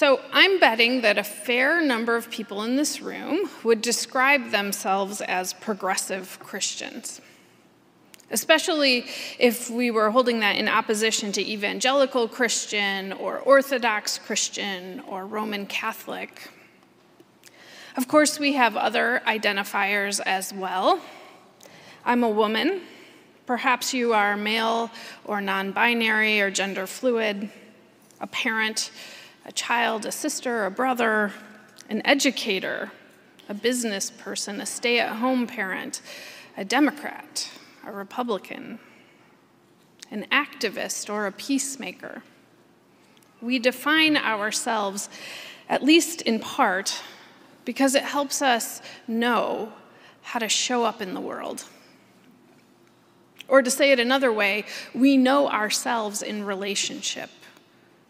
So I'm betting that a fair number of people in this room would describe themselves as progressive Christians. Especially if we were holding that in opposition to evangelical Christian or Orthodox Christian or Roman Catholic. Of course, we have other identifiers as well. I'm a woman. Perhaps you are male or non binary or gender fluid, a parent, a child, a sister, a brother, an educator, a business person, a stay at home parent, a Democrat, a Republican, an activist, or a peacemaker. We define ourselves, at least in part, because it helps us know how to show up in the world. Or to say it another way, we know ourselves in relationship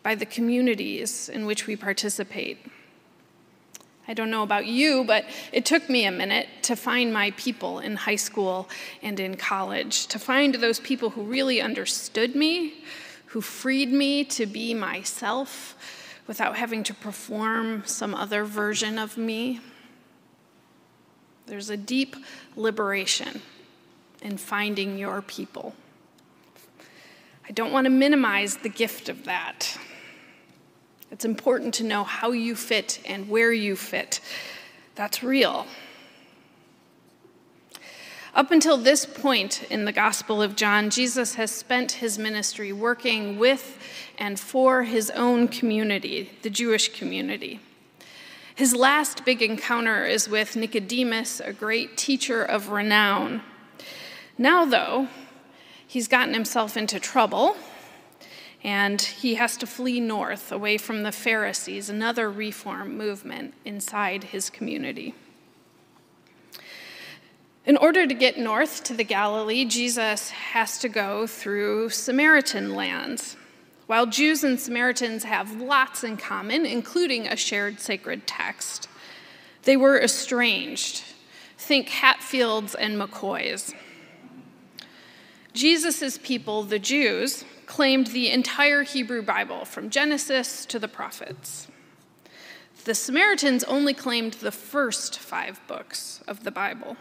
by the communities in which we participate. I don't know about you, but it took me a minute to find my people in high school and in college, to find those people who really understood me, who freed me to be myself without having to perform some other version of me. There's a deep liberation in finding your people. I don't want to minimize the gift of that. It's important to know how you fit and where you fit. That's real. Up until this point in the Gospel of John, Jesus has spent his ministry working with and for his own community, the Jewish community. His last big encounter is with Nicodemus, a great teacher of renown. Now, though, he's gotten himself into trouble and he has to flee north away from the Pharisees, another reform movement inside his community. In order to get north to the Galilee, Jesus has to go through Samaritan lands. While Jews and Samaritans have lots in common, including a shared sacred text, they were estranged. Think Hatfields and McCoys. Jesus' people, the Jews, claimed the entire Hebrew Bible, from Genesis to the prophets. The Samaritans only claimed the first five books of the Bible.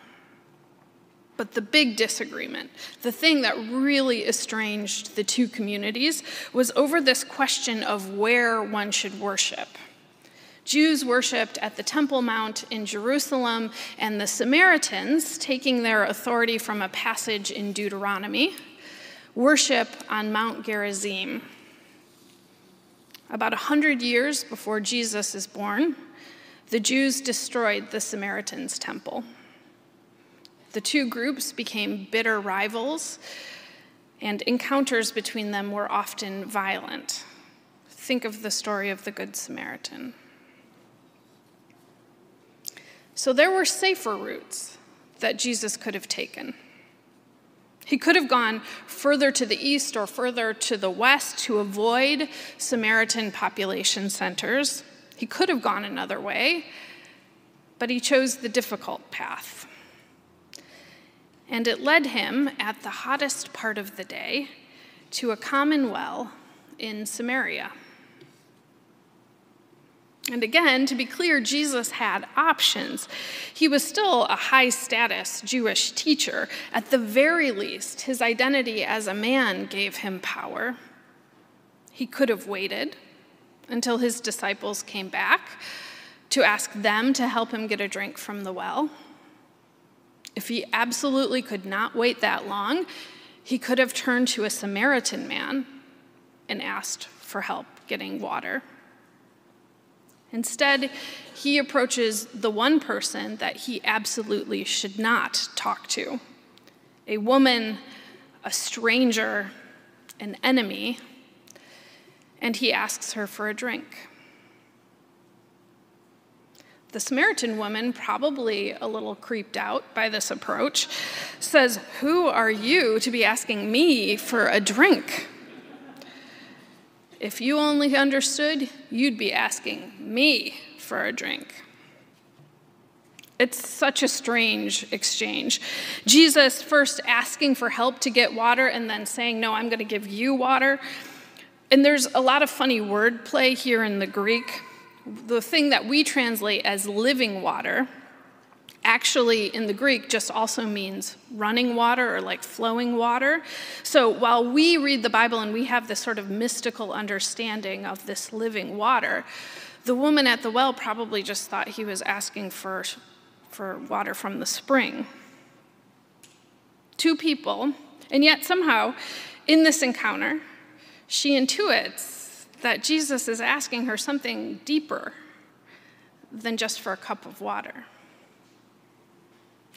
But the big disagreement, the thing that really estranged the two communities, was over this question of where one should worship. Jews worshiped at the Temple Mount in Jerusalem, and the Samaritans, taking their authority from a passage in Deuteronomy, worship on Mount Gerizim. About 100 years before Jesus is born, the Jews destroyed the Samaritans' temple. The two groups became bitter rivals, and encounters between them were often violent. Think of the story of the Good Samaritan. So there were safer routes that Jesus could have taken. He could have gone further to the east or further to the west to avoid Samaritan population centers. He could have gone another way, but he chose the difficult path. And it led him, at the hottest part of the day, to a common well in Samaria. And again, to be clear, Jesus had options. He was still a high status Jewish teacher. At the very least, his identity as a man gave him power. He could have waited until his disciples came back to ask them to help him get a drink from the well. If he absolutely could not wait that long, he could have turned to a Samaritan man and asked for help getting water. Instead, he approaches the one person that he absolutely should not talk to a woman, a stranger, an enemy, and he asks her for a drink. The Samaritan woman, probably a little creeped out by this approach, says, Who are you to be asking me for a drink? If you only understood, you'd be asking me for a drink. It's such a strange exchange. Jesus first asking for help to get water and then saying, No, I'm going to give you water. And there's a lot of funny wordplay here in the Greek. The thing that we translate as living water actually in the Greek just also means running water or like flowing water. So while we read the Bible and we have this sort of mystical understanding of this living water, the woman at the well probably just thought he was asking for, for water from the spring. Two people, and yet somehow in this encounter, she intuits that Jesus is asking her something deeper than just for a cup of water.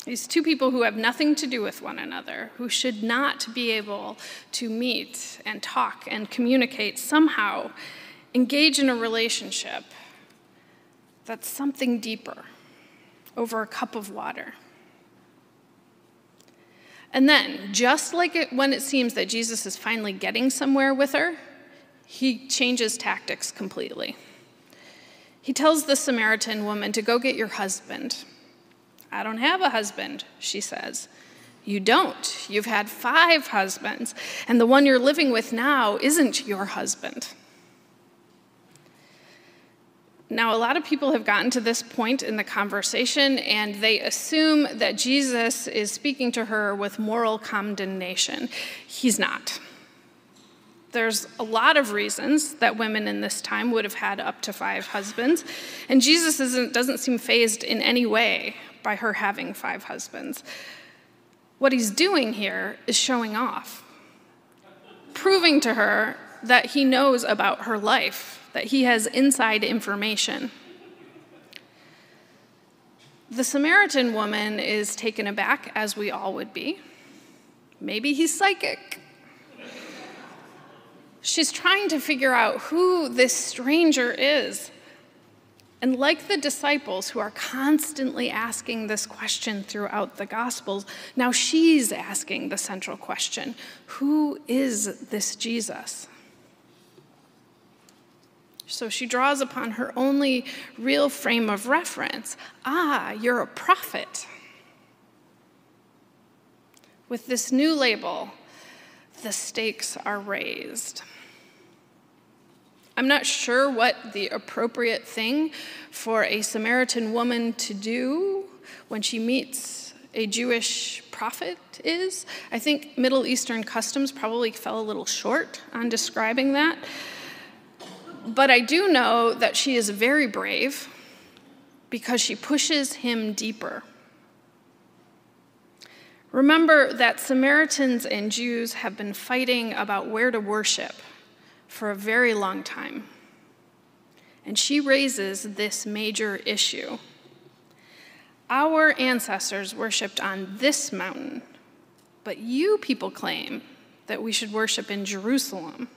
These two people who have nothing to do with one another, who should not be able to meet and talk and communicate, somehow engage in a relationship that's something deeper over a cup of water. And then, just like it, when it seems that Jesus is finally getting somewhere with her, he changes tactics completely. He tells the Samaritan woman to go get your husband I don't have a husband, she says. You don't. You've had five husbands, and the one you're living with now isn't your husband. Now, a lot of people have gotten to this point in the conversation and they assume that Jesus is speaking to her with moral condemnation. He's not. There's a lot of reasons that women in this time would have had up to five husbands, and Jesus doesn't seem fazed in any way by her having five husbands. What he's doing here is showing off, proving to her that he knows about her life, that he has inside information. The Samaritan woman is taken aback, as we all would be. Maybe he's psychic. She's trying to figure out who this stranger is and like the disciples who are constantly asking this question throughout the Gospels, now she's asking the central question Who is this Jesus? So she draws upon her only real frame of reference. Ah, you're a prophet. With this new label, the stakes are raised. I'm not sure what the appropriate thing for a Samaritan woman to do when she meets a Jewish prophet is. I think Middle Eastern customs probably fell a little short on describing that. But I do know that she is very brave because she pushes him deeper. Remember that Samaritans and Jews have been fighting about where to worship for a very long time. And she raises this major issue. Our ancestors worshiped on this mountain, but you people claim that we should worship in Jerusalem.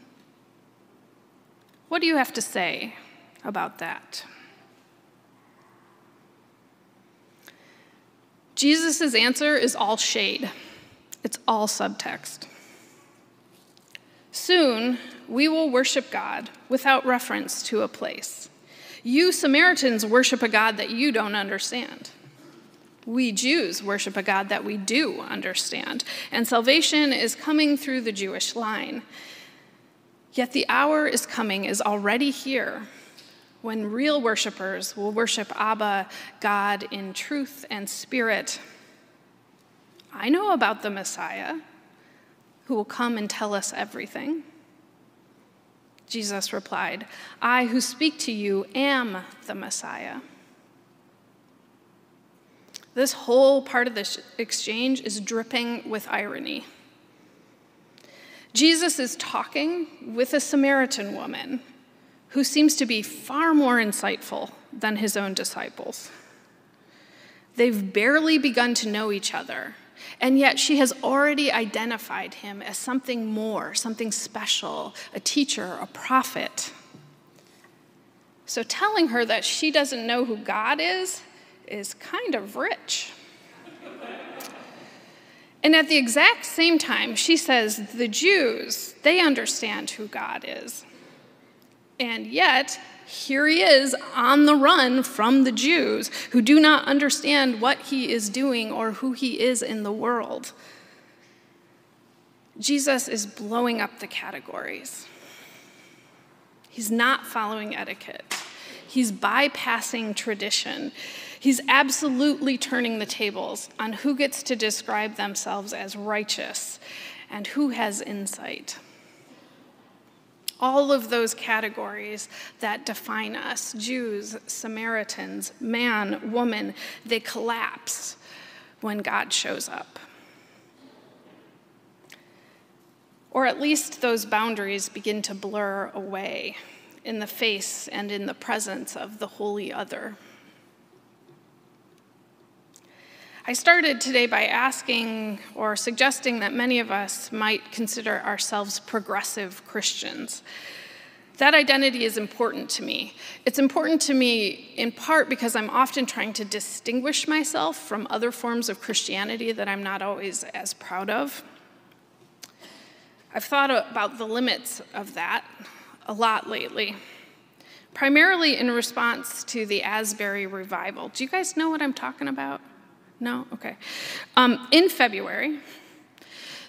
What do you have to say about that? Jesus' answer is all shade, it's all subtext. Soon, we will worship God without reference to a place. You Samaritans worship a God that you don't understand. We Jews worship a God that we do understand, and salvation is coming through the Jewish line. Yet the hour is coming, is already here, when real worshipers will worship Abba, God, in truth and spirit. I know about the Messiah who will come and tell us everything? Jesus replied, I who speak to you am the Messiah. This whole part of this exchange is dripping with irony. Jesus is talking with a Samaritan woman who seems to be far more insightful than his own disciples. They've barely begun to know each other, and yet she has already identified him as something more, something special, a teacher, a prophet. So telling her that she doesn't know who God is is kind of rich. And at the exact same time, she says the Jews, they understand who God is. And yet, here he is on the run from the Jews who do not understand what he is doing or who he is in the world. Jesus is blowing up the categories. He's not following etiquette. He's bypassing tradition. He's absolutely turning the tables on who gets to describe themselves as righteous and who has insight. All of those categories that define us Jews, Samaritans, man, woman they collapse when God shows up. Or at least those boundaries begin to blur away in the face and in the presence of the holy other. I started today by asking or suggesting that many of us might consider ourselves progressive Christians. That identity is important to me. It's important to me in part because I'm often trying to distinguish myself from other forms of Christianity that I'm not always as proud of. I've thought about the limits of that a lot lately, primarily in response to the Asbury revival. Do you guys know what I'm talking about? No? Okay. Um, in February,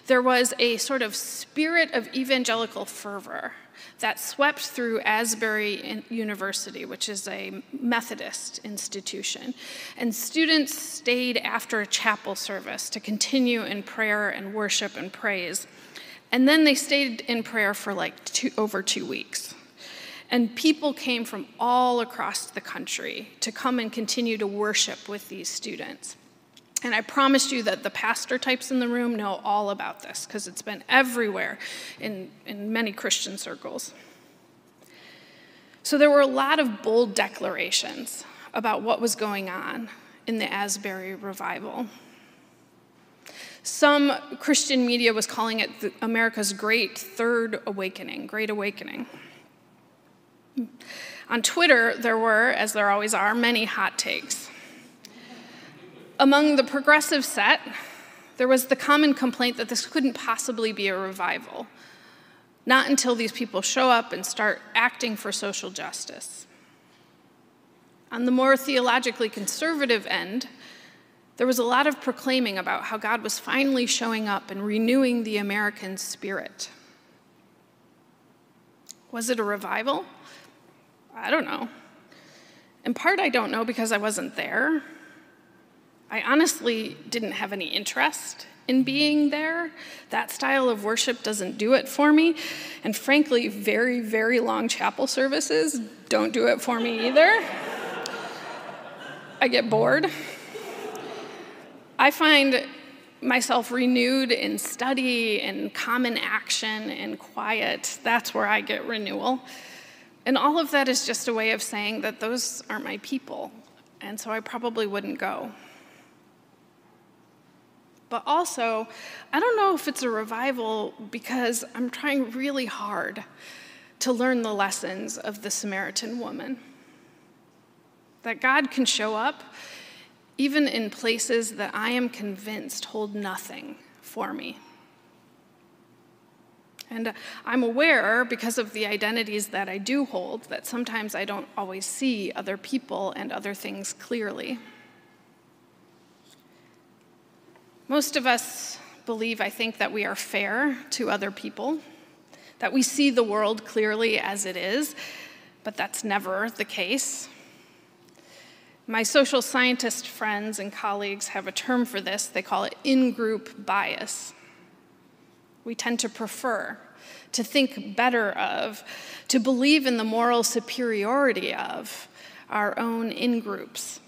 there was a sort of spirit of evangelical fervor that swept through Asbury University, which is a Methodist institution. And students stayed after a chapel service to continue in prayer and worship and praise. And then they stayed in prayer for like two, over two weeks. And people came from all across the country to come and continue to worship with these students. And I promise you that the pastor types in the room know all about this because it's been everywhere in, in many Christian circles. So there were a lot of bold declarations about what was going on in the Asbury revival. Some Christian media was calling it America's Great Third Awakening, Great Awakening. On Twitter, there were, as there always are, many hot takes. Among the progressive set, there was the common complaint that this couldn't possibly be a revival, not until these people show up and start acting for social justice. On the more theologically conservative end, there was a lot of proclaiming about how God was finally showing up and renewing the American spirit. Was it a revival? I don't know. In part, I don't know because I wasn't there. I honestly didn't have any interest in being there. That style of worship doesn't do it for me. And frankly, very, very long chapel services don't do it for me either. I get bored. I find myself renewed in study and common action and quiet. That's where I get renewal. And all of that is just a way of saying that those aren't my people. And so I probably wouldn't go. But also, I don't know if it's a revival because I'm trying really hard to learn the lessons of the Samaritan woman. That God can show up even in places that I am convinced hold nothing for me. And I'm aware, because of the identities that I do hold, that sometimes I don't always see other people and other things clearly. Most of us believe, I think, that we are fair to other people, that we see the world clearly as it is, but that's never the case. My social scientist friends and colleagues have a term for this. They call it in group bias. We tend to prefer, to think better of, to believe in the moral superiority of our own in groups.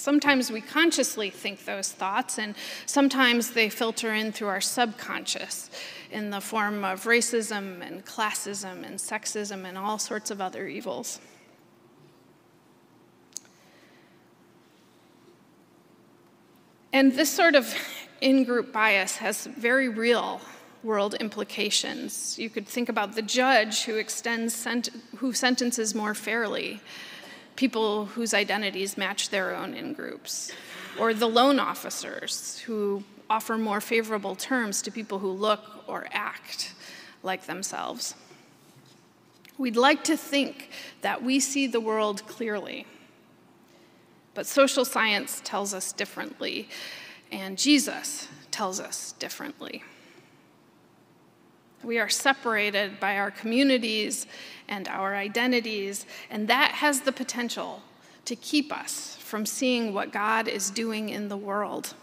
Sometimes we consciously think those thoughts, and sometimes they filter in through our subconscious in the form of racism and classism and sexism and all sorts of other evils. And this sort of in group bias has very real world implications. You could think about the judge who extends sent- who sentences more fairly people whose identities match their own in groups, or the loan officers who offer more favorable terms to people who look or act like themselves. We'd like to think that we see the world clearly, but social science tells us differently, and Jesus tells us differently. We are separated by our communities and our identities, and that has the potential to keep us from seeing what God is doing in the world.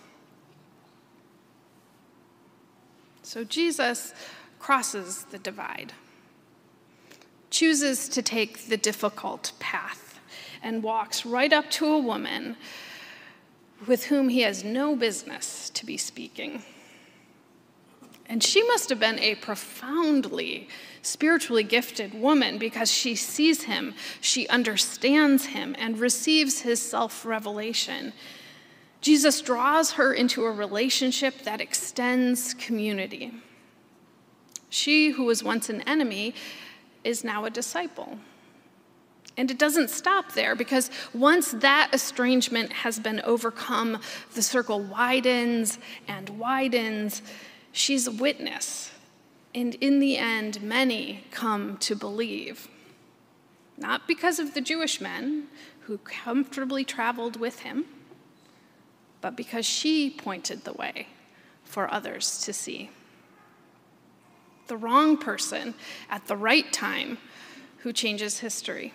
So Jesus crosses the divide, chooses to take the difficult path, and walks right up to a woman with whom he has no business to be speaking. And she must have been a profoundly spiritually gifted woman because she sees him, she understands him, and receives his self revelation. Jesus draws her into a relationship that extends community. She, who was once an enemy, is now a disciple. And it doesn't stop there because once that estrangement has been overcome, the circle widens and widens. She's a witness. And in the end, many come to believe. Not because of the Jewish men who comfortably traveled with him, but because she pointed the way for others to see. The wrong person at the right time who changes history.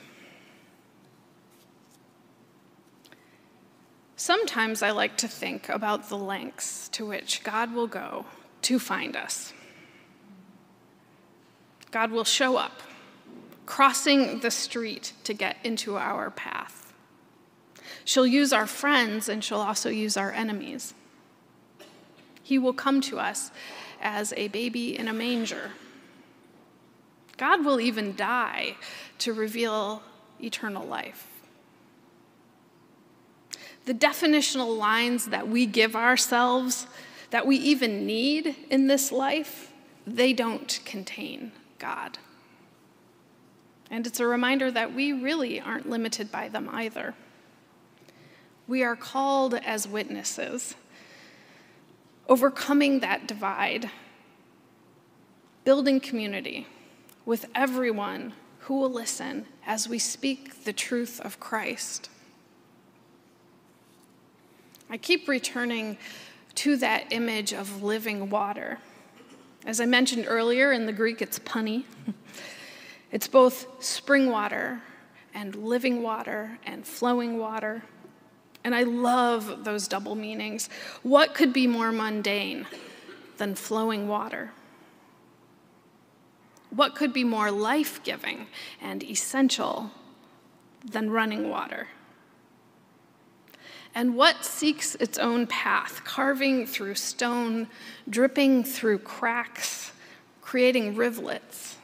Sometimes I like to think about the lengths to which God will go to find us. God will show up, crossing the street to get into our path. She'll use our friends and she'll also use our enemies. He will come to us as a baby in a manger. God will even die to reveal eternal life the definitional lines that we give ourselves, that we even need in this life, they don't contain God. And it's a reminder that we really aren't limited by them either. We are called as witnesses, overcoming that divide, building community with everyone who will listen as we speak the truth of Christ. I keep returning to that image of living water. As I mentioned earlier, in the Greek, it's pani. It's both spring water and living water and flowing water. And I love those double meanings. What could be more mundane than flowing water? What could be more life giving and essential than running water? And what seeks its own path, carving through stone, dripping through cracks, creating rivulets,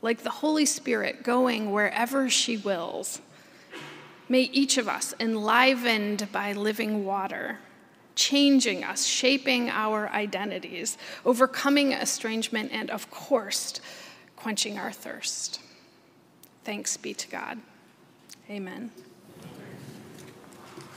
like the Holy Spirit going wherever she wills. May each of us, enlivened by living water, changing us, shaping our identities, overcoming estrangement, and of course, quenching our thirst. Thanks be to God. Amen.